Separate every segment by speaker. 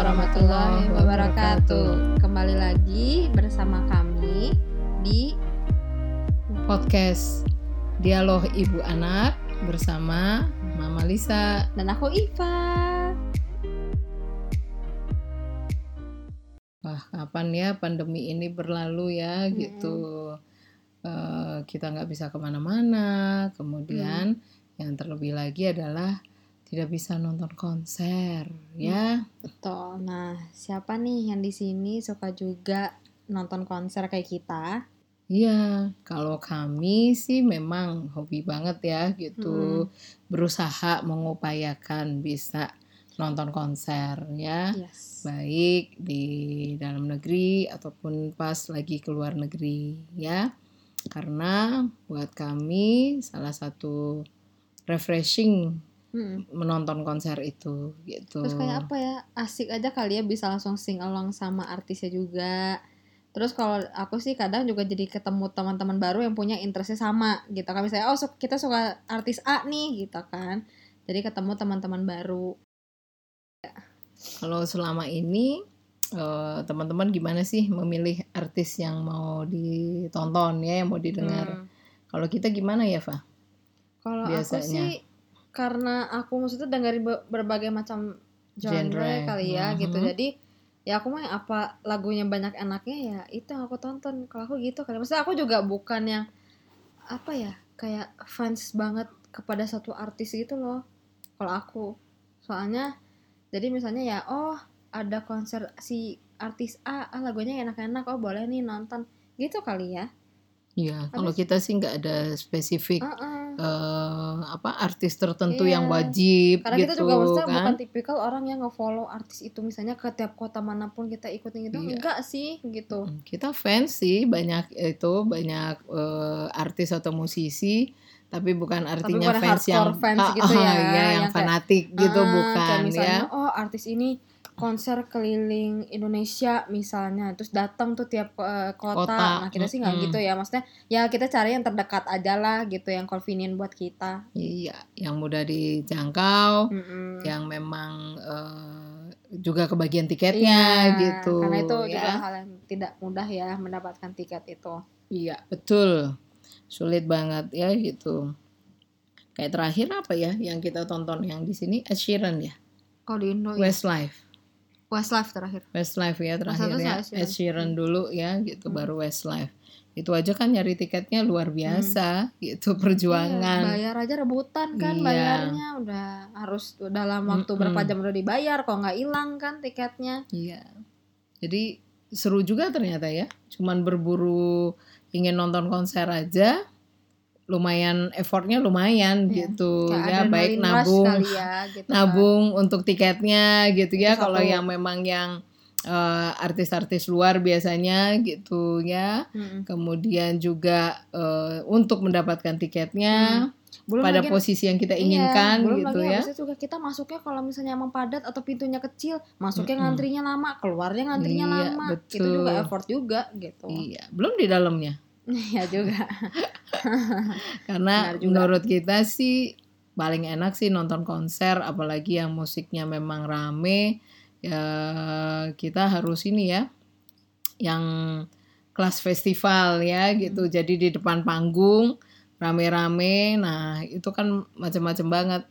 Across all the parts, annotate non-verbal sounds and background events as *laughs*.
Speaker 1: warahmatullahi wabarakatuh. Kembali lagi bersama kami di
Speaker 2: podcast Dialog Ibu Anak bersama Mama Lisa.
Speaker 1: dan aku Iva.
Speaker 2: Wah, kapan ya pandemi ini berlalu ya
Speaker 1: Mm-mm.
Speaker 2: gitu. Eh, kita nggak bisa ke mana-mana. Kemudian yang terlebih lagi adalah tidak bisa nonton konser ya.
Speaker 1: Betul. Nah, siapa nih yang di sini suka juga nonton konser kayak kita?
Speaker 2: Iya, kalau kami sih memang hobi banget ya gitu. Berusaha mengupayakan bisa nonton konser ya.
Speaker 1: Yes.
Speaker 2: baik di dalam negeri ataupun pas lagi ke luar negeri ya karena buat kami salah satu refreshing
Speaker 1: Mm.
Speaker 2: menonton konser itu gitu
Speaker 1: Terus kayak apa ya? Asik aja kali ya bisa langsung sing along sama artisnya juga. Terus kalau aku sih kadang juga jadi ketemu teman-teman baru yang punya interestnya sama gitu kan. Misalnya oh kita suka artis A nih gitu kan. Jadi ketemu teman-teman baru.
Speaker 2: kalau selama ini eh, teman-teman gimana sih memilih artis yang mau ditonton ya yang mau didengar
Speaker 1: Hmm.
Speaker 2: kalau kita gimana ya Fa?
Speaker 1: Kalau aku sih karena aku maksudnya dengerin be- berbagai macam genre,
Speaker 2: Genre.
Speaker 1: kali ya gitu.
Speaker 2: Mhm.
Speaker 1: Jadi ya aku mah apa lagunya banyak enaknya ya itu yang aku tonton. Kalau aku gitu kali. Maksudnya aku juga bukan yang apa ya kayak fans banget kepada satu artis gitu loh. Kalau aku soalnya jadi misalnya ya oh ada konser si artis A, ah, lagunya enak-enak oh boleh nih nonton gitu kali ya.
Speaker 2: Iya kalau kita sih nggak ada spesifik
Speaker 1: Heeh.
Speaker 2: Eh, apa artis tertentu
Speaker 1: Iya.
Speaker 2: yang wajib
Speaker 1: Karena
Speaker 2: gitu
Speaker 1: kita juga maksudnya
Speaker 2: kan
Speaker 1: bukan tipikal orang yang nge-follow artis itu misalnya ke tiap kota mana pun kita ikutin gitu.
Speaker 2: Iya.
Speaker 1: Enggak sih gitu.
Speaker 2: Kita fans sih banyak itu banyak eh, artis atau musisi tapi bukan artinya
Speaker 1: bukan
Speaker 2: fans yang
Speaker 1: fans
Speaker 2: Ah,
Speaker 1: gitu
Speaker 2: ah,
Speaker 1: ya,
Speaker 2: iya, yang,
Speaker 1: yang kayak,
Speaker 2: fanatik gitu
Speaker 1: Ah,
Speaker 2: bukan
Speaker 1: kayak misalnya
Speaker 2: ya.
Speaker 1: oh artis ini konser keliling Indonesia misalnya terus datang tuh tiap eh, kota.
Speaker 2: Kota,
Speaker 1: Nah, kita sih nggak
Speaker 2: mm-mm.
Speaker 1: gitu ya. Maksudnya ya kita cari yang terdekat aja lah gitu yang convenient buat kita.
Speaker 2: Iya, yang mudah dijangkau,
Speaker 1: Mm-mm.
Speaker 2: yang memang eh, juga kebagian tiketnya
Speaker 1: Iya,
Speaker 2: gitu.
Speaker 1: Karena itu
Speaker 2: ya.
Speaker 1: juga hal yang tidak mudah ya mendapatkan tiket itu.
Speaker 2: Iya, betul. Sulit banget ya gitu. Kayak terakhir apa ya yang kita tonton yang di sini Ed Sheeran ya,
Speaker 1: Kalau di Indo ya.
Speaker 2: Westlife.
Speaker 1: Westlife terakhir.
Speaker 2: Westlife ya terakhir
Speaker 1: satu
Speaker 2: ya
Speaker 1: Ed Sheeran.
Speaker 2: Sheeran dulu ya gitu
Speaker 1: Hmm.
Speaker 2: baru Westlife itu aja kan nyari tiketnya luar biasa gitu perjuangan
Speaker 1: Iya, bayar aja rebutan kan
Speaker 2: Iya.
Speaker 1: bayarnya udah harus dalam waktu berapa
Speaker 2: Mm-mm.
Speaker 1: jam udah dibayar kok nggak hilang kan tiketnya
Speaker 2: iya jadi seru juga ternyata ya cuman berburu ingin nonton konser aja lumayan effortnya lumayan
Speaker 1: Iya,
Speaker 2: gitu
Speaker 1: kayak
Speaker 2: ya baik nabung
Speaker 1: ya gitu kan.
Speaker 2: nabung untuk tiketnya gitu ya
Speaker 1: Itu
Speaker 2: kalau yang memang yang eh, artis-artis luar biasanya gitu ya
Speaker 1: Mm-mm.
Speaker 2: kemudian juga eh, untuk mendapatkan tiketnya
Speaker 1: belum
Speaker 2: pada
Speaker 1: lagi
Speaker 2: posisi yang kita
Speaker 1: iya,
Speaker 2: inginkan
Speaker 1: belum
Speaker 2: gitu
Speaker 1: lagi
Speaker 2: ya.
Speaker 1: habis itu juga kita masuknya kalau misalnya emang padat atau pintunya kecil masuknya
Speaker 2: Mm-mm.
Speaker 1: ngantrinya lama keluarnya ngantrinya
Speaker 2: Iya,
Speaker 1: lama itu
Speaker 2: betul.
Speaker 1: juga effort juga gitu
Speaker 2: Iya, belum di dalamnya. *laughs*
Speaker 1: ya juga *laughs*
Speaker 2: Karena
Speaker 1: Benar juga.
Speaker 2: menurut kita sih paling enak sih nonton konser apalagi yang musiknya memang rame. Ya kita harus ini ya yang kelas festival ya gitu.
Speaker 1: Hmm.
Speaker 2: Jadi di depan panggung rame-rame. Nah, itu kan macam-macam banget.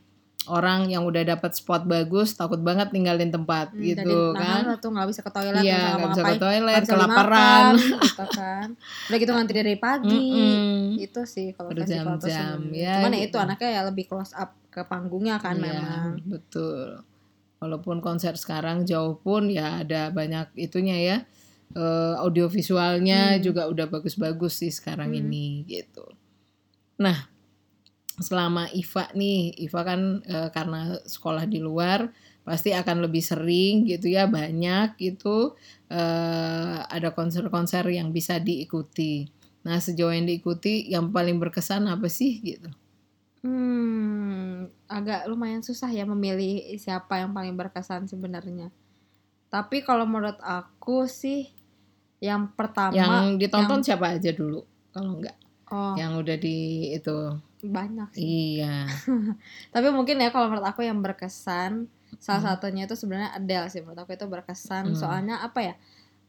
Speaker 2: Orang yang udah dapat spot bagus takut banget ninggalin tempat
Speaker 1: Hmm,
Speaker 2: gitu kan.
Speaker 1: tuh nggak bisa ke toilet
Speaker 2: Iya,
Speaker 1: nggak
Speaker 2: bisa ke toilet,
Speaker 1: bisa
Speaker 2: kelaparan.
Speaker 1: dimakan, *laughs* gitu kan udah gitu ngantri dari pagi
Speaker 2: Mm-mm.
Speaker 1: itu sih kalau festival tuh
Speaker 2: ya,
Speaker 1: cuman ya
Speaker 2: gitu.
Speaker 1: itu anaknya ya lebih close up ke panggungnya kan
Speaker 2: Iya,
Speaker 1: memang
Speaker 2: betul. Walaupun konser sekarang jauh pun ya ada banyak itunya ya. Eh, audiovisualnya
Speaker 1: Hmm.
Speaker 2: juga udah bagus-bagus sih sekarang
Speaker 1: Hmm.
Speaker 2: ini gitu. Nah, selama Iva nih, Iva kan eh, karena sekolah di luar pasti akan lebih sering gitu ya banyak gitu eh, ada konser-konser yang bisa diikuti. Nah, sejauh yang diikuti yang paling berkesan apa sih gitu?
Speaker 1: hmm agak lumayan susah ya memilih siapa yang paling berkesan sebenarnya tapi kalau menurut aku sih yang pertama
Speaker 2: yang ditonton siapa aja dulu kalau enggak
Speaker 1: oh
Speaker 2: yang udah di itu
Speaker 1: banyak sih
Speaker 2: iya *laughs*
Speaker 1: tapi mungkin ya kalau menurut aku yang berkesan Salah satunya itu sebenarnya Adele sih menurut aku itu berkesan.
Speaker 2: Hmm.
Speaker 1: Soalnya apa ya?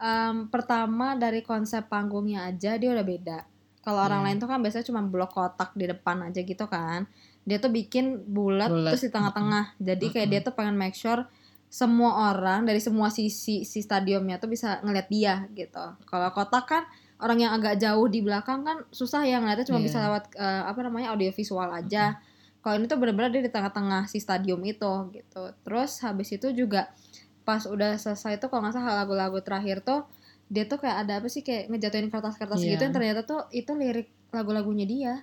Speaker 1: em, pertama dari konsep panggungnya aja dia udah beda. Kalau orang
Speaker 2: Iya.
Speaker 1: lain tuh kan biasanya cuma blok kotak di depan aja gitu kan. Dia tuh bikin bulat terus di tengah-tengah. Jadi kayak
Speaker 2: Mm-mm.
Speaker 1: dia tuh pengen make sure semua orang dari semua sisi si stadiumnya tuh bisa ngeliat dia gitu. Kalau kotak kan orang yang agak jauh di belakang kan susah ya ngeliatnya cuma
Speaker 2: Iya.
Speaker 1: bisa lewat eh, apa namanya audiovisual aja. Kalau ini tuh bener-bener dia di tengah-tengah si stadium itu gitu. Terus habis itu juga pas udah selesai tuh kalau nggak salah lagu-lagu terakhir tuh dia tuh kayak ada apa sih kayak ngejatuhin kertas-kertas
Speaker 2: Iya.
Speaker 1: gitu yang ternyata tuh itu lirik lagu-lagunya dia.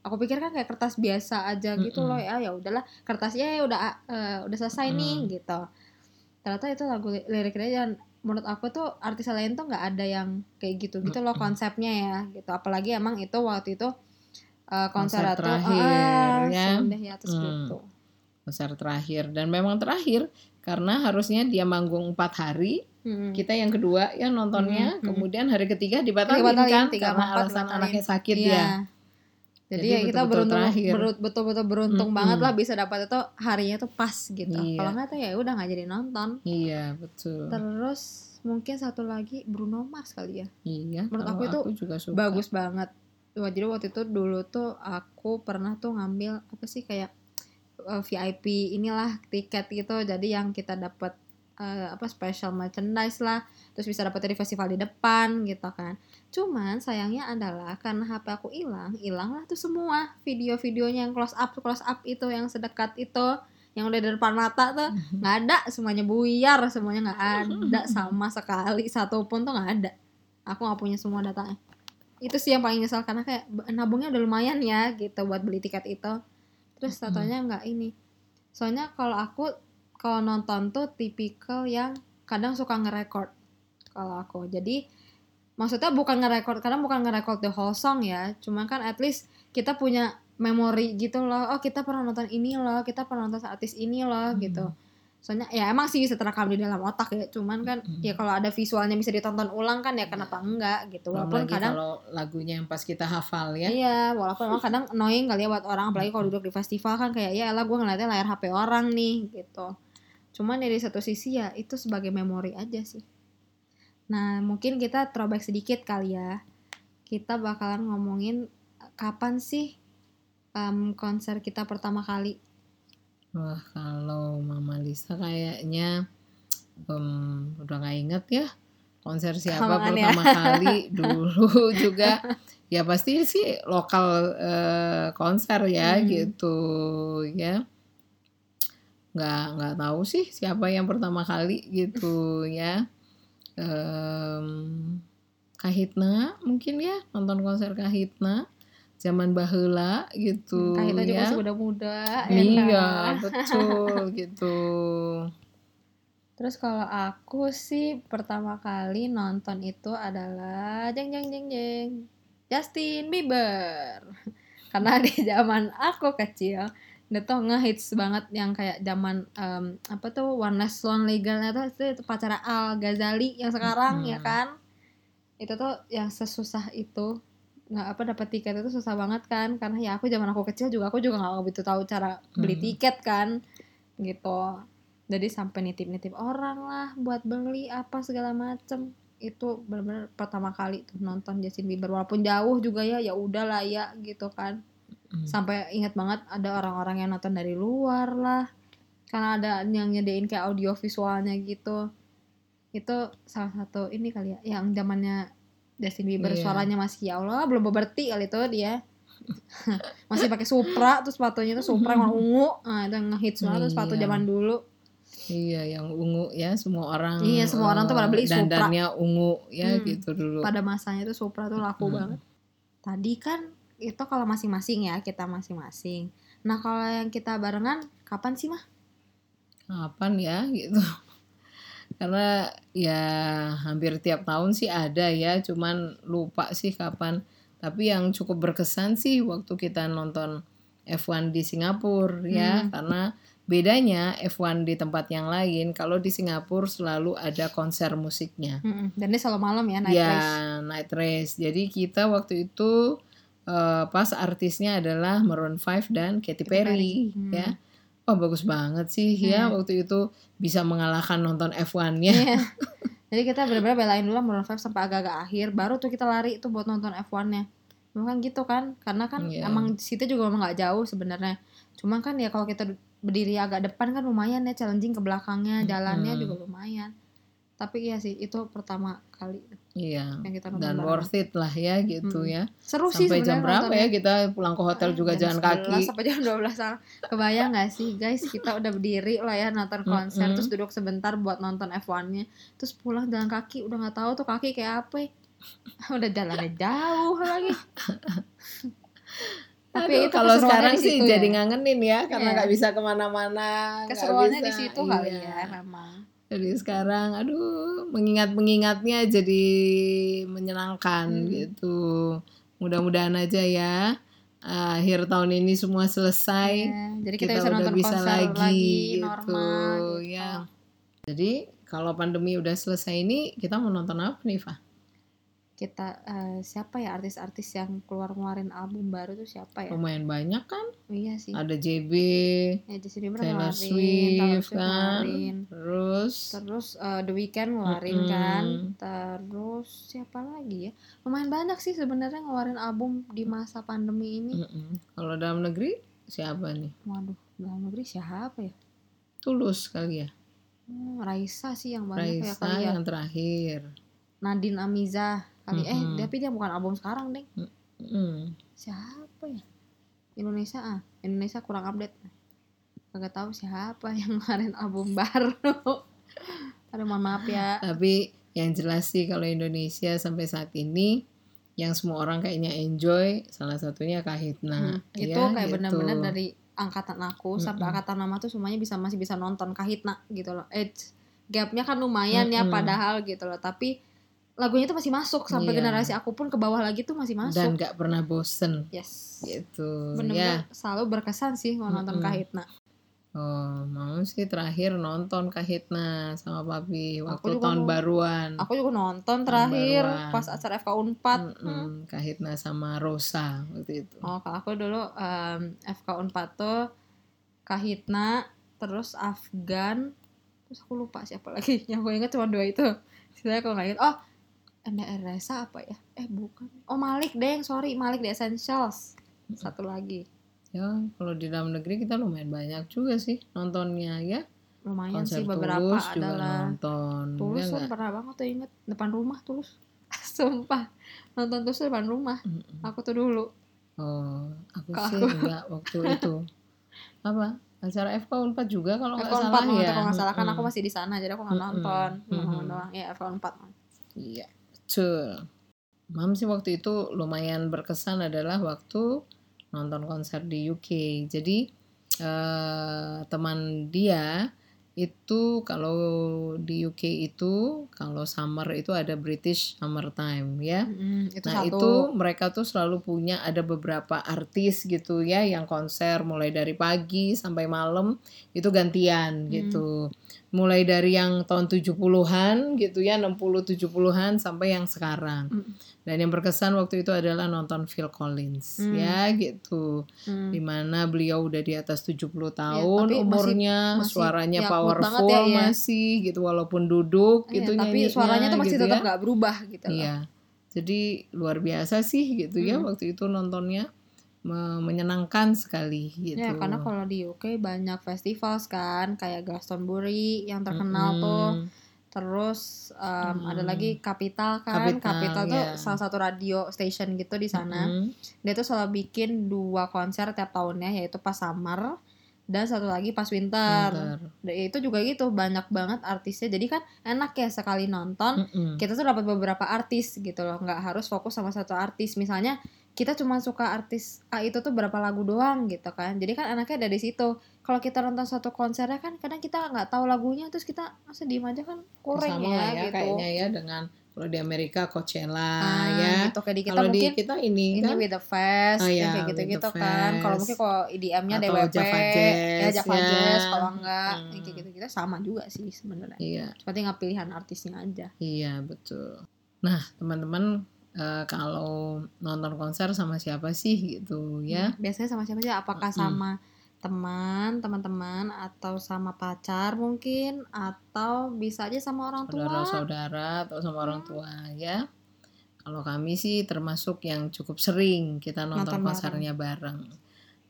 Speaker 1: Aku pikir kan kayak kertas biasa aja gitu
Speaker 2: Mm-mm.
Speaker 1: loh ya ya udahlah kertasnya ya udah eh, udah selesai nih
Speaker 2: Mm.
Speaker 1: gitu. Ternyata itu lagu li- liriknya dan menurut aku tuh artis lain tuh nggak ada yang kayak gitu gitu loh konsepnya ya gitu. Apalagi emang itu waktu itu eh, konser,
Speaker 2: Konser
Speaker 1: tuh
Speaker 2: terakhir,
Speaker 1: ah,
Speaker 2: ya.
Speaker 1: sudah ya terus
Speaker 2: Hmm.
Speaker 1: gitu.
Speaker 2: konser terakhir dan memang terakhir karena harusnya dia manggung empat hari
Speaker 1: Hmm.
Speaker 2: kita yang kedua ya nontonnya
Speaker 1: Hmm,
Speaker 2: kemudian hari ketiga Dibatalin, kan
Speaker 1: tiga
Speaker 2: karena
Speaker 1: sama empat
Speaker 2: alasan
Speaker 1: dibatalin.
Speaker 2: anaknya sakit
Speaker 1: Iya.
Speaker 2: ya
Speaker 1: Jadi,
Speaker 2: Jadi
Speaker 1: ya kita
Speaker 2: betul-betul
Speaker 1: beruntung
Speaker 2: terakhir.
Speaker 1: beru- betul-betul beruntung
Speaker 2: Mm-mm.
Speaker 1: banget lah bisa dapat itu harinya tuh pas gitu.
Speaker 2: Iya.
Speaker 1: Kalau nggak tuh ya udah nggak jadi nonton.
Speaker 2: iya betul
Speaker 1: Terus mungkin satu lagi Bruno Mars kali ya.
Speaker 2: iya
Speaker 1: menurut aku itu
Speaker 2: juga suka.
Speaker 1: Bagus banget. Jadi waktu itu dulu tuh aku pernah tuh ngambil apa sih kayak eh, VIP inilah tiket gitu. Jadi yang kita dapat eh, apa special merchandise lah. Terus bisa dapat dari festival di depan gitu kan. Cuman sayangnya adalah karena HP aku hilang, hilanglah tuh semua video-videonya yang close up close up itu yang sedekat itu yang udah di depan mata tuh. *laughs* Nggak ada semuanya buyar semuanya nggak ada *laughs* sama sekali satu pun tuh nggak ada. Aku nggak punya semua datanya. Itu sih yang paling nyesel karena kayak nabungnya udah lumayan ya gitu buat beli tiket itu. Terus tatonya nggak ini. Soalnya kalau aku kalau nonton tuh tipikal yang kadang suka nge-record kalau aku. Jadi maksudnya bukan nge-record karena bukan nge-record the whole song ya cuman kan at least kita punya memori gitu loh oh kita pernah nonton ini loh kita pernah nonton artis ini loh
Speaker 2: Hmm.
Speaker 1: gitu soalnya ya emang sih bisa terekam di dalam otak ya cuman kan
Speaker 2: Hmm.
Speaker 1: ya kalau ada visualnya bisa ditonton ulang kan ya kenapa enggak gitu
Speaker 2: Belum
Speaker 1: walaupun
Speaker 2: lagi
Speaker 1: kadang
Speaker 2: kalau lagunya yang pas kita hafal ya
Speaker 1: Iya, walaupun emang kadang annoying kali ya buat orang apalagi kalau duduk di festival kan kayak ya elah gue ngeliatnya layar HP orang nih gitu. Cuman dari satu sisi ya itu sebagai memori aja sih. Nah, mungkin kita throwback sedikit kali ya. Kita bakalan ngomongin kapan sih em, konser kita pertama kali.
Speaker 2: wah kalau Mama Lisa kayaknya em, udah nggak inget ya konser siapa
Speaker 1: Kelamaan ya.
Speaker 2: pertama kali *laughs* dulu juga ya pasti sih lokal eh, konser ya
Speaker 1: Hmm.
Speaker 2: gitu ya nggak nggak tahu sih siapa yang pertama kali gitu ya Em, Kahitna mungkin ya nonton konser Kahitna zaman bahula gitu
Speaker 1: Kayak tadi
Speaker 2: ya
Speaker 1: masih muda-muda. ya
Speaker 2: iya *laughs* betul gitu
Speaker 1: Terus kalau aku sih pertama kali nonton itu adalah jeng jeng jeng jeng Justin Bieber. *laughs* Karena di zaman aku kecil dia tuh ngehits banget yang kayak zaman em, apa tuh One Last Lonely Girl itu, itu pacara Al Ghazali yang sekarang
Speaker 2: Mm-mm.
Speaker 1: ya kan. Itu tuh yang sesusah itu. Nggak apa dapat tiket itu susah banget kan? Karena ya aku zaman aku kecil juga aku juga nggak begitu tahu cara beli
Speaker 2: Hmm.
Speaker 1: tiket kan? Gitu. Jadi sampai nitip-nitip orang lah buat beli apa segala macem. Itu benar-benar pertama kali tuh nonton Justin Bieber. Walaupun jauh juga ya ya udahlah ya gitu kan
Speaker 2: Hmm.
Speaker 1: sampai ingat banget ada orang-orang yang nonton dari luar lah karena ada yang nyediain kayak audio visualnya gitu itu salah satu ini kali ya yang zamannya Justin Bieber
Speaker 2: Iya.
Speaker 1: suaranya masih ya Allah belum beberti kali itu dia *laughs* masih pakai Supra terus sepatunya itu Supra yang warna ungu nah itu yang ngehits banget tuh sepatu
Speaker 2: Iya.
Speaker 1: zaman dulu
Speaker 2: Iya, yang ungu ya semua orang.
Speaker 1: Iya, semua orang tuh pada beli Supra.
Speaker 2: dandannya ungu ya
Speaker 1: Hmm,
Speaker 2: gitu dulu.
Speaker 1: pada masanya itu Supra tuh laku
Speaker 2: Mm-mm.
Speaker 1: banget tadi kan itu kalau masing-masing ya kita masing-masing nah kalau yang kita barengan kapan sih mah
Speaker 2: Kapan ya gitu. Karena ya hampir tiap tahun sih ada ya, cuman lupa sih kapan. Tapi yang cukup berkesan sih waktu kita nonton F1 di Singapura ya,
Speaker 1: Hmm.
Speaker 2: karena bedanya F1 di tempat yang lain kalau di Singapura selalu ada konser musiknya.
Speaker 1: Mm-mm. dan ini selalu malam ya night
Speaker 2: ya,
Speaker 1: race
Speaker 2: night race. Jadi kita waktu itu eh, pas artisnya adalah Maroon 5 dan Katy
Speaker 1: Katy
Speaker 2: Perry,
Speaker 1: Perry. Hmm.
Speaker 2: ya. Wah bagus banget sih ya
Speaker 1: Iya.
Speaker 2: waktu itu bisa mengalahkan nonton F1-nya.
Speaker 1: Iya. *laughs* Jadi kita benar-benar belain dulu Maroon 5 sampai agak-agak akhir, baru tuh kita lari tuh buat nonton F1-nya. Memang gitu kan, karena kan
Speaker 2: Iya.
Speaker 1: emang situ juga memang nggak jauh sebenarnya. Cuma kan ya kalau kita berdiri agak depan kan lumayan ya challenging ke belakangnya, jalannya
Speaker 2: Mm-mm.
Speaker 1: juga lumayan. Tapi iya sih itu pertama kali
Speaker 2: Iya.
Speaker 1: yang kita nonton
Speaker 2: Dan
Speaker 1: bareng.
Speaker 2: worth it lah ya gitu
Speaker 1: Mm-mm.
Speaker 2: ya.
Speaker 1: Seru sih
Speaker 2: Sampai jam berapa
Speaker 1: nontonnya.
Speaker 2: ya kita pulang ke hotel juga
Speaker 1: Jam
Speaker 2: jalan
Speaker 1: 11
Speaker 2: kaki.
Speaker 1: sampai jam 12 sana. Kebayang gak sih guys kita udah berdiri lah ya nonton konser
Speaker 2: Mm-mm.
Speaker 1: terus duduk sebentar buat nonton F1-nya terus pulang jalan kaki udah nggak tahu tuh kaki kayak apa ya. *laughs* udah jalannya jauh lagi *laughs* tapi
Speaker 2: Aduh,
Speaker 1: itu
Speaker 2: kalau sekarang sih
Speaker 1: situ
Speaker 2: jadi
Speaker 1: ya.
Speaker 2: ngangenin ya karena
Speaker 1: Iya.
Speaker 2: nggak bisa ke mana-mana. nggak
Speaker 1: keseruannya di situ kali
Speaker 2: iya.
Speaker 1: ya memang
Speaker 2: Jadi sekarang, aduh, mengingat-mengingatnya jadi menyenangkan
Speaker 1: Hmm.
Speaker 2: gitu. Mudah-mudahan aja ya akhir tahun ini semua selesai.
Speaker 1: Ya, jadi kita,
Speaker 2: kita
Speaker 1: bisa
Speaker 2: udah
Speaker 1: nonton
Speaker 2: bisa
Speaker 1: konser
Speaker 2: lagi,
Speaker 1: lagi,
Speaker 2: gitu,
Speaker 1: normal gitu.
Speaker 2: ya. Jadi kalau pandemi udah selesai ini kita mau nonton apa nih, Fa?
Speaker 1: Kita eh, siapa ya artis-artis yang keluar ngeluarin album baru tuh siapa ya
Speaker 2: Lumayan banyak kan?
Speaker 1: Oh, iya sih
Speaker 2: Ada JB,
Speaker 1: ya Justin Bieber
Speaker 2: Taylor
Speaker 1: Taylor
Speaker 2: Swift kan,
Speaker 1: ngeluarin.
Speaker 2: terus
Speaker 1: terus eh, The Weeknd ngeluarin
Speaker 2: Mm-mm.
Speaker 1: kan terus siapa lagi ya lumayan banyak sih sebenarnya ngeluarin album di masa pandemi ini
Speaker 2: Mm-mm. kalau dalam negeri siapa nih?
Speaker 1: waduh dalam negeri siapa ya
Speaker 2: Tulus kali ya.
Speaker 1: Hmm, Raisa sih yang banyak ya
Speaker 2: Raisa
Speaker 1: kali ya
Speaker 2: yang terakhir.
Speaker 1: Nadine Amiza kali eh
Speaker 2: Mm-mm.
Speaker 1: tapi dia bukan album sekarang deh
Speaker 2: Mm.
Speaker 1: siapa ya Indonesia ah Indonesia kurang update kagak tahu siapa yang *laughs* ngeluarin album baru aduh mohon maaf ya
Speaker 2: Tapi yang jelas sih kalau Indonesia sampai saat ini yang semua orang kayaknya enjoy salah satunya Kahitna.
Speaker 1: Hmm, itu
Speaker 2: ya,
Speaker 1: kayak
Speaker 2: gitu.
Speaker 1: benar-benar dari angkatan aku sampai
Speaker 2: Mm-mm.
Speaker 1: angkatan lama tuh semuanya bisa masih bisa nonton Kahitna gitu loh. Eh gapnya kan lumayan ya
Speaker 2: Mm-mm.
Speaker 1: padahal gitu loh. Tapi lagunya tuh masih masuk sampai
Speaker 2: Iya.
Speaker 1: generasi aku pun ke bawah lagi tuh masih masuk.
Speaker 2: dan gak pernah bosen
Speaker 1: yes.
Speaker 2: gitu.
Speaker 1: Bener-bener
Speaker 2: Ya.
Speaker 1: selalu berkesan sih kalau nonton
Speaker 2: Mm-mm.
Speaker 1: Kahitna.
Speaker 2: Oh, mau sih terakhir nonton Kahitna sama Papi waktu
Speaker 1: juga
Speaker 2: tahun
Speaker 1: mau.
Speaker 2: baruan.
Speaker 1: Aku juga nonton terakhir
Speaker 2: baruan.
Speaker 1: pas acara FK Unpad.
Speaker 2: Mm-mm,
Speaker 1: Hmm.
Speaker 2: Kahitna sama Rosa waktu itu.
Speaker 1: Oh, kalau aku dulu em, FK Unpad tuh Kahitna, terus Afgan, terus aku lupa siapa lagi. *laughs* Yang gue inget cuma dua itu. Sisanya aku nggak inget. Oh, NDR Resa apa ya? Eh bukan. Oh Malik deng, sorry Malik The Essentials. Satu lagi.
Speaker 2: Ya, kalau di dalam negeri kita lumayan banyak juga sih nontonnya ya.
Speaker 1: Lumayan
Speaker 2: Konser
Speaker 1: sih beberapa
Speaker 2: Tulus juga
Speaker 1: adalah.
Speaker 2: nonton.
Speaker 1: Tulus
Speaker 2: ya
Speaker 1: tuh
Speaker 2: nggak?
Speaker 1: pernah banget tuh inget depan rumah Tulus. *laughs* Sumpah. Nonton Tulus depan rumah.
Speaker 2: Mm-mm.
Speaker 1: Aku tuh dulu.
Speaker 2: Oh, aku
Speaker 1: Kalau
Speaker 2: sih
Speaker 1: aku-
Speaker 2: enggak waktu *laughs* itu. Apa? Acara FK Unpad juga kalau nggak salah
Speaker 1: Unpad
Speaker 2: ya.
Speaker 1: nonton kalau nggak salah kan aku
Speaker 2: Mm-mm.
Speaker 1: masih di sana jadi aku nggak nonton. Cuma
Speaker 2: Mm-mm.
Speaker 1: ngomong doang. Ya FK Unpad.
Speaker 2: Iya, betul. Mam sih waktu itu lumayan berkesan adalah waktu nonton konser di UK. Jadi eh, teman dia itu kalau di UK itu kalau summer itu ada British Summer Time ya.
Speaker 1: Mm, itu
Speaker 2: nah
Speaker 1: satu.
Speaker 2: itu mereka tuh selalu punya ada beberapa artis gitu ya yang konser mulai dari pagi sampai malam itu gantian
Speaker 1: Hmm.
Speaker 2: gitu. Mulai dari yang tahun 70-an gitu ya 60 70-an sampai yang sekarang.
Speaker 1: Mm.
Speaker 2: Dan yang berkesan waktu itu adalah nonton Phil Collins
Speaker 1: Hmm.
Speaker 2: ya gitu.
Speaker 1: Mm.
Speaker 2: Di mana beliau udah di atas 70 tahun
Speaker 1: tapi masih-
Speaker 2: umurnya,
Speaker 1: masih
Speaker 2: suaranya
Speaker 1: ya,
Speaker 2: powerful
Speaker 1: ya, ya.
Speaker 2: masih gitu walaupun duduk
Speaker 1: Iya,
Speaker 2: gitu
Speaker 1: tapi suaranya tuh masih
Speaker 2: gitu
Speaker 1: tetap
Speaker 2: ya.
Speaker 1: berubah gitu loh.
Speaker 2: Iya. Jadi luar biasa sih gitu ya
Speaker 1: Mm.
Speaker 2: waktu itu nontonnya Me- menyenangkan sekali gitu.
Speaker 1: Ya, karena kalau di UK banyak festival kan, kayak Glastonbury yang terkenal tuh. Terus em,
Speaker 2: Mm.
Speaker 1: ada lagi Capital kan,
Speaker 2: Capital
Speaker 1: tuh
Speaker 2: ya.
Speaker 1: salah satu radio station gitu di sana.
Speaker 2: Mm-mm.
Speaker 1: Dia tuh selalu bikin dua konser tiap tahunnya, yaitu pas summer dan satu lagi pas winter. Dan itu juga gitu banyak banget artisnya. Jadi kan enak ya sekali nonton
Speaker 2: Mm-mm.
Speaker 1: kita tuh dapat beberapa artis gitu loh nggak harus fokus sama satu artis misalnya kita cuma suka artis A itu tuh berapa lagu doang gitu kan jadi kan anaknya dari situ kalau kita nonton satu konsernya kan kadang kita nggak tahu lagunya terus kita masa diem aja kan kurang
Speaker 2: Sama
Speaker 1: ya,
Speaker 2: ya
Speaker 1: gitu
Speaker 2: kayaknya ya dengan kalau di Amerika Coachella
Speaker 1: Ah,
Speaker 2: ya.
Speaker 1: gitu kayak di kita
Speaker 2: Kalau di
Speaker 1: mungkin
Speaker 2: kita ini,
Speaker 1: ini
Speaker 2: kan
Speaker 1: with the fest
Speaker 2: Oh, iya,
Speaker 1: kayak
Speaker 2: with
Speaker 1: gitu-gitu
Speaker 2: the
Speaker 1: kan kalau mungkin kalau IDM-nya
Speaker 2: Atau
Speaker 1: DWP
Speaker 2: Java
Speaker 1: ya
Speaker 2: Jazz,
Speaker 1: Java
Speaker 2: ya.
Speaker 1: Jazz kalau enggak
Speaker 2: Hmm.
Speaker 1: kayak gitu-gitu sama juga sih sebenarnya
Speaker 2: iya,
Speaker 1: cuma tinggal pilihan artisnya aja
Speaker 2: iya betul. Nah, teman-teman eh, kalau nonton konser sama siapa sih gitu ya?
Speaker 1: Hmm, biasanya sama siapa sih apakah
Speaker 2: Mm-mm.
Speaker 1: sama teman, teman-teman atau sama pacar mungkin atau bisa aja sama orang tua.
Speaker 2: saudara-saudara atau sama orang tua ya. Kalau kami sih termasuk yang cukup sering kita nonton,
Speaker 1: Nonton
Speaker 2: konsernya bareng.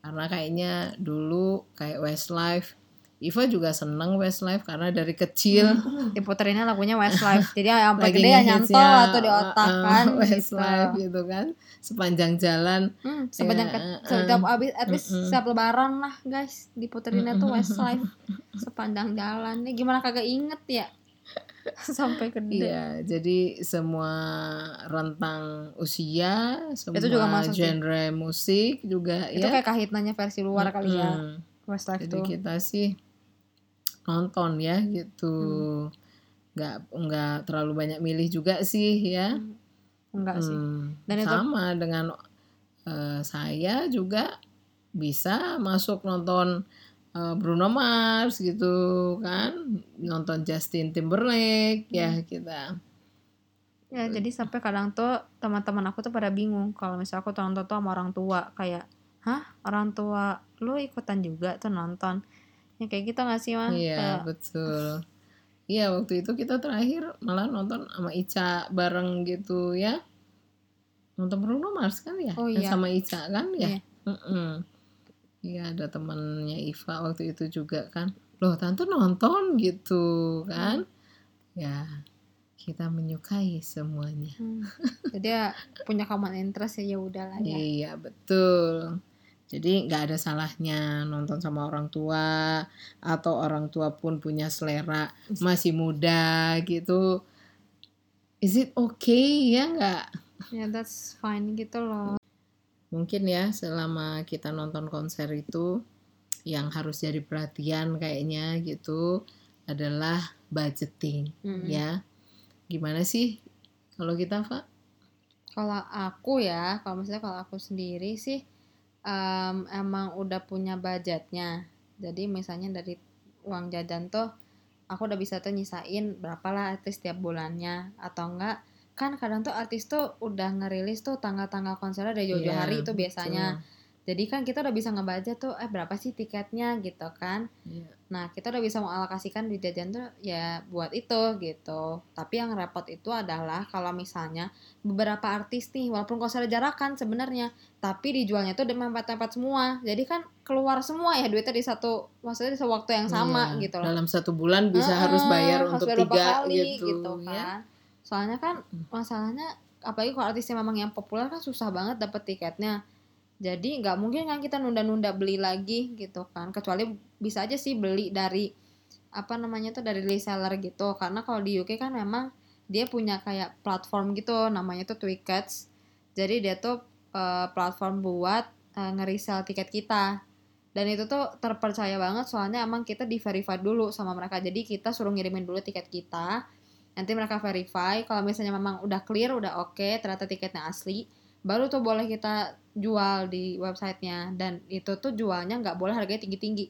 Speaker 2: Karena kayaknya dulu kayak Westlife, Iva juga seneng Westlife karena dari kecil
Speaker 1: Diputerinnya lagunya Westlife. Jadi *laughs* sampai gede ya nyantol atau di otak
Speaker 2: uh, uh,
Speaker 1: kan. *laughs*
Speaker 2: Westlife
Speaker 1: gitu.
Speaker 2: gitu kan. Sepanjang jalan
Speaker 1: Hmm, sebanyak
Speaker 2: Ya,
Speaker 1: ke-
Speaker 2: uh,
Speaker 1: setiap abis at least
Speaker 2: Mm-mm.
Speaker 1: setiap lebaran lah guys diputerinnya tuh Westlife *laughs* sepanjang jalan. Ini gimana kagak inget ya? sampai gede.
Speaker 2: Iya, jadi semua rentang usia, semua
Speaker 1: juga masuk sih.
Speaker 2: genre musik juga
Speaker 1: Itu
Speaker 2: ya.
Speaker 1: kayak kahitnanya versi luar kali ya. Westlife
Speaker 2: Jadi
Speaker 1: tuh.
Speaker 2: kita sih nonton ya gitu.
Speaker 1: Hmm.
Speaker 2: nggak nggak terlalu banyak milih juga sih ya.
Speaker 1: Enggak sih.
Speaker 2: Hmm,
Speaker 1: Dan itu-
Speaker 2: sama dengan eh, saya juga bisa masuk nonton eh, Bruno Mars gitu kan, nonton Justin Timberlake ya
Speaker 1: Hmm.
Speaker 2: kita.
Speaker 1: Ya, jadi sampai kadang tuh teman-teman aku tuh pada bingung kalau misalnya aku nonton tuh sama orang tua kayak, "Hah? Orang tua lu ikutan juga tuh nonton?" Ya kayak gitu gak sih, Mah?
Speaker 2: Iya
Speaker 1: Kayak,
Speaker 2: betul. Iya waktu itu kita terakhir malah nonton sama Ica bareng gitu ya. Nonton Bruno Mars kan ya,
Speaker 1: Oh,
Speaker 2: Yang
Speaker 1: iya.
Speaker 2: sama Ica kan ya.
Speaker 1: Iya.
Speaker 2: Mm-mm. Iya ada temannya Iva waktu itu juga kan. Loh tante nonton gitu kan? Ya kita menyukai semuanya.
Speaker 1: hmm. Jadi ya punya common interest ya ya udahlah ya.
Speaker 2: Iya betul. Jadi nggak ada salahnya nonton sama orang tua atau orang tua pun punya selera masih muda gitu. Is it okay ya nggak?
Speaker 1: Ya that's fine gitu loh.
Speaker 2: Mungkin ya selama kita nonton konser itu yang harus jadi perhatian kayaknya gitu adalah budgeting
Speaker 1: Mm-mm.
Speaker 2: ya. Gimana sih kalau kita Pak?
Speaker 1: Kalau aku ya, kalau misalnya kalau aku sendiri sih em, emang udah punya budgetnya. Jadi misalnya dari uang jajan tuh aku udah bisa tuh nyisain berapa lah artis tiap bulannya atau enggak kan kadang tuh artis tuh udah ngerilis tuh tanggal-tanggal konsernya dari jauh-jauh
Speaker 2: Iya,
Speaker 1: hari itu
Speaker 2: betul.
Speaker 1: Jadi kan kita udah bisa ngebaca tuh eh berapa sih tiketnya gitu kan.
Speaker 2: Iya.
Speaker 1: Nah, kita udah bisa mengalokasikan di jajan tuh ya buat itu gitu. Tapi yang repot itu adalah kalau misalnya beberapa artis nih, walaupun konser jarakan sebenarnya, tapi dijualnya tuh udah mepet-mepet semua. Jadi kan keluar semua ya duitnya di satu, maksudnya di satu waktu yang sama
Speaker 2: Iya,
Speaker 1: gitu loh.
Speaker 2: Dalam satu bulan bisa
Speaker 1: Heeh,
Speaker 2: harus bayar
Speaker 1: harus
Speaker 2: untuk
Speaker 1: bayar
Speaker 2: tiga
Speaker 1: kali
Speaker 2: gitu,
Speaker 1: kan.
Speaker 2: ya.
Speaker 1: Soalnya kan masalahnya apalagi kalau artisnya memang yang populer kan susah banget dapet tiketnya. Jadi nggak mungkin kan kita nunda-nunda beli lagi gitu kan. Kecuali bisa aja sih beli dari apa namanya tuh dari reseller gitu. Karena kalau di UK kan memang dia punya kayak platform gitu namanya tuh Twickets. Jadi dia tuh eh, platform buat eh, nge-resell tiket kita. Dan itu tuh terpercaya banget soalnya emang kita di verify dulu sama mereka. Jadi kita suruh ngirimin dulu tiket kita. Nanti mereka verify kalau misalnya memang udah clear, udah oke, ternyata tiketnya asli, baru tuh boleh kita jual di websitenya. Dan itu tuh jualnya nggak boleh harganya tinggi-tinggi.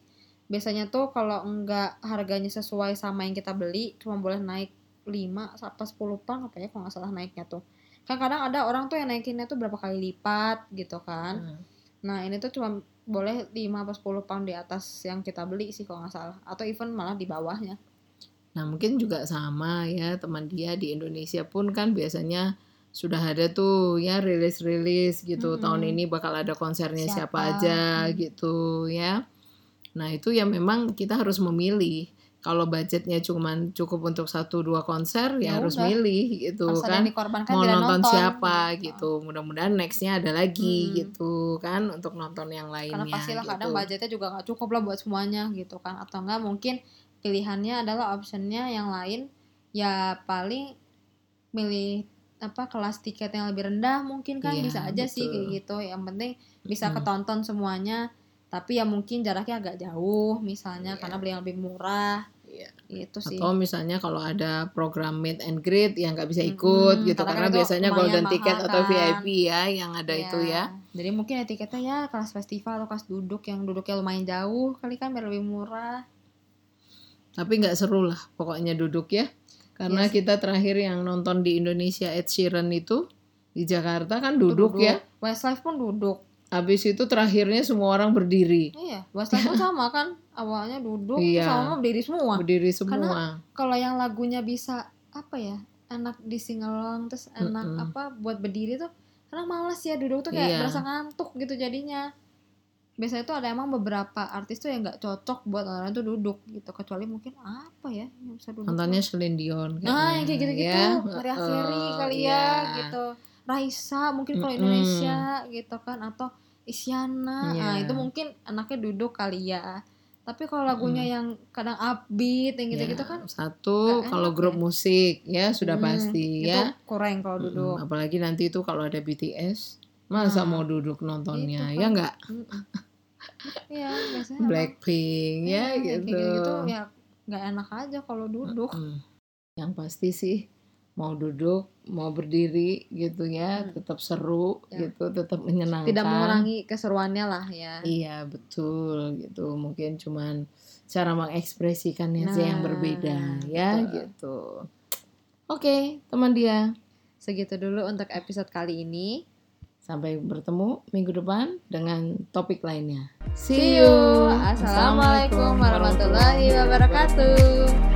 Speaker 1: Biasanya tuh kalau nggak harganya sesuai sama yang kita beli, cuma boleh naik 5 sampai 10 pound apa ya kalau nggak salah naiknya tuh. Kan kadang ada orang tuh yang naikinnya tuh berapa kali lipat gitu kan.
Speaker 2: Hmm.
Speaker 1: Nah ini tuh cuma boleh 5 atau 10 pound di atas yang kita beli sih kalau nggak salah. Atau even malah di bawahnya.
Speaker 2: Nah mungkin juga sama ya teman dia di Indonesia pun kan biasanya sudah ada tuh ya rilis-rilis gitu
Speaker 1: Mm-mm.
Speaker 2: tahun ini bakal ada konsernya siapa,
Speaker 1: Siapa.
Speaker 2: aja
Speaker 1: Mm.
Speaker 2: gitu ya. Nah itu ya memang kita harus memilih. Kalau budgetnya cuman cukup untuk satu dua konser ya,
Speaker 1: Ya
Speaker 2: harus
Speaker 1: udah.
Speaker 2: milih gitu
Speaker 1: Harus
Speaker 2: kan. Mau nonton,
Speaker 1: nonton.
Speaker 2: siapa gitu. Mudah-mudahan nextnya ada lagi
Speaker 1: Mm.
Speaker 2: gitu kan untuk nonton yang lainnya.
Speaker 1: Karena pastilah
Speaker 2: gitu.
Speaker 1: kadang budgetnya juga nggak cukup lah buat semuanya gitu kan. Atau enggak mungkin pilihannya adalah optionnya yang lain ya paling milih apa kelas tiket yang lebih rendah mungkin kan
Speaker 2: Iya,
Speaker 1: bisa aja sih
Speaker 2: betul.
Speaker 1: kayak gitu yang penting bisa
Speaker 2: Mm.
Speaker 1: ketonton semuanya tapi ya mungkin jaraknya agak jauh misalnya
Speaker 2: Iya.
Speaker 1: karena beli yang lebih murah
Speaker 2: Iya.
Speaker 1: itu sih
Speaker 2: Atau misalnya kalau ada program meet and greet yang nggak bisa ikut
Speaker 1: Mm-mm,
Speaker 2: gitu
Speaker 1: karena
Speaker 2: karena
Speaker 1: kan
Speaker 2: biasanya golden ticket atau
Speaker 1: kan.
Speaker 2: VIP ya yang ada
Speaker 1: Iya.
Speaker 2: itu ya.
Speaker 1: jadi mungkin ya tiketnya ya kelas festival atau kelas duduk yang duduknya lumayan jauh kali kan biar lebih murah
Speaker 2: Tapi nggak seru lah pokoknya duduk ya. Karena
Speaker 1: Iya sih.
Speaker 2: kita terakhir yang nonton di Indonesia Ed Sheeran itu di Jakarta kan duduk, ya.
Speaker 1: Westlife pun duduk
Speaker 2: habis itu terakhirnya semua orang berdiri
Speaker 1: iya Westlife pun sama kan awalnya duduk
Speaker 2: Iya.
Speaker 1: sama berdiri semua
Speaker 2: berdiri semua
Speaker 1: kalau yang lagunya bisa apa ya enak di singalong terus enak
Speaker 2: Mm-mm.
Speaker 1: apa buat berdiri tuh karena males ya duduk tuh kayak
Speaker 2: Iya.
Speaker 1: berasa ngantuk gitu jadinya biasanya tuh ada emang beberapa artis tuh yang nggak cocok buat orang tuh duduk gitu. Kecuali mungkin apa ya yang bisa duduk
Speaker 2: nontonnya. Celine Dion
Speaker 1: nah yang kayak gitu-gitu.
Speaker 2: Ya.
Speaker 1: Maria Carey kali ya
Speaker 2: iya.
Speaker 1: gitu. Raisa mungkin kalau
Speaker 2: Mm-mm.
Speaker 1: Indonesia gitu kan. Atau Isyana. Nah
Speaker 2: Iya.
Speaker 1: itu mungkin enaknya duduk kali ya. Tapi kalau lagunya yang kadang upbeat yang gitu-gitu
Speaker 2: Ya,
Speaker 1: kan
Speaker 2: satu kalau grup
Speaker 1: ya.
Speaker 2: musik ya sudah
Speaker 1: Hmm,
Speaker 2: pasti
Speaker 1: itu
Speaker 2: ya.
Speaker 1: kurang kalau duduk.
Speaker 2: Apalagi nanti itu kalau ada BTS masa
Speaker 1: Nah,
Speaker 2: mau duduk nontonnya?
Speaker 1: Gitu
Speaker 2: ya
Speaker 1: kan.
Speaker 2: enggak
Speaker 1: Iya, biasanya emang-
Speaker 2: Blackpink
Speaker 1: iya,
Speaker 2: ya
Speaker 1: yang kayak
Speaker 2: gitu
Speaker 1: gitu ya nggak enak aja kalau duduk.
Speaker 2: Yang pasti sih mau duduk mau berdiri gitu ya
Speaker 1: Hmm.
Speaker 2: tetap seru
Speaker 1: Ya.
Speaker 2: gitu tetap menyenangkan
Speaker 1: Tidak mengurangi keseruannya lah ya.
Speaker 2: iya betul gitu mungkin cuman cara mengekspresikannya aja yang
Speaker 1: Nah,
Speaker 2: berbeda ya
Speaker 1: betul.
Speaker 2: gitu oke teman dia
Speaker 1: Segitu dulu untuk episode kali ini.
Speaker 2: Sampai bertemu minggu depan dengan topik lainnya
Speaker 1: See you. Assalamualaikum warahmatullahi wabarakatuh.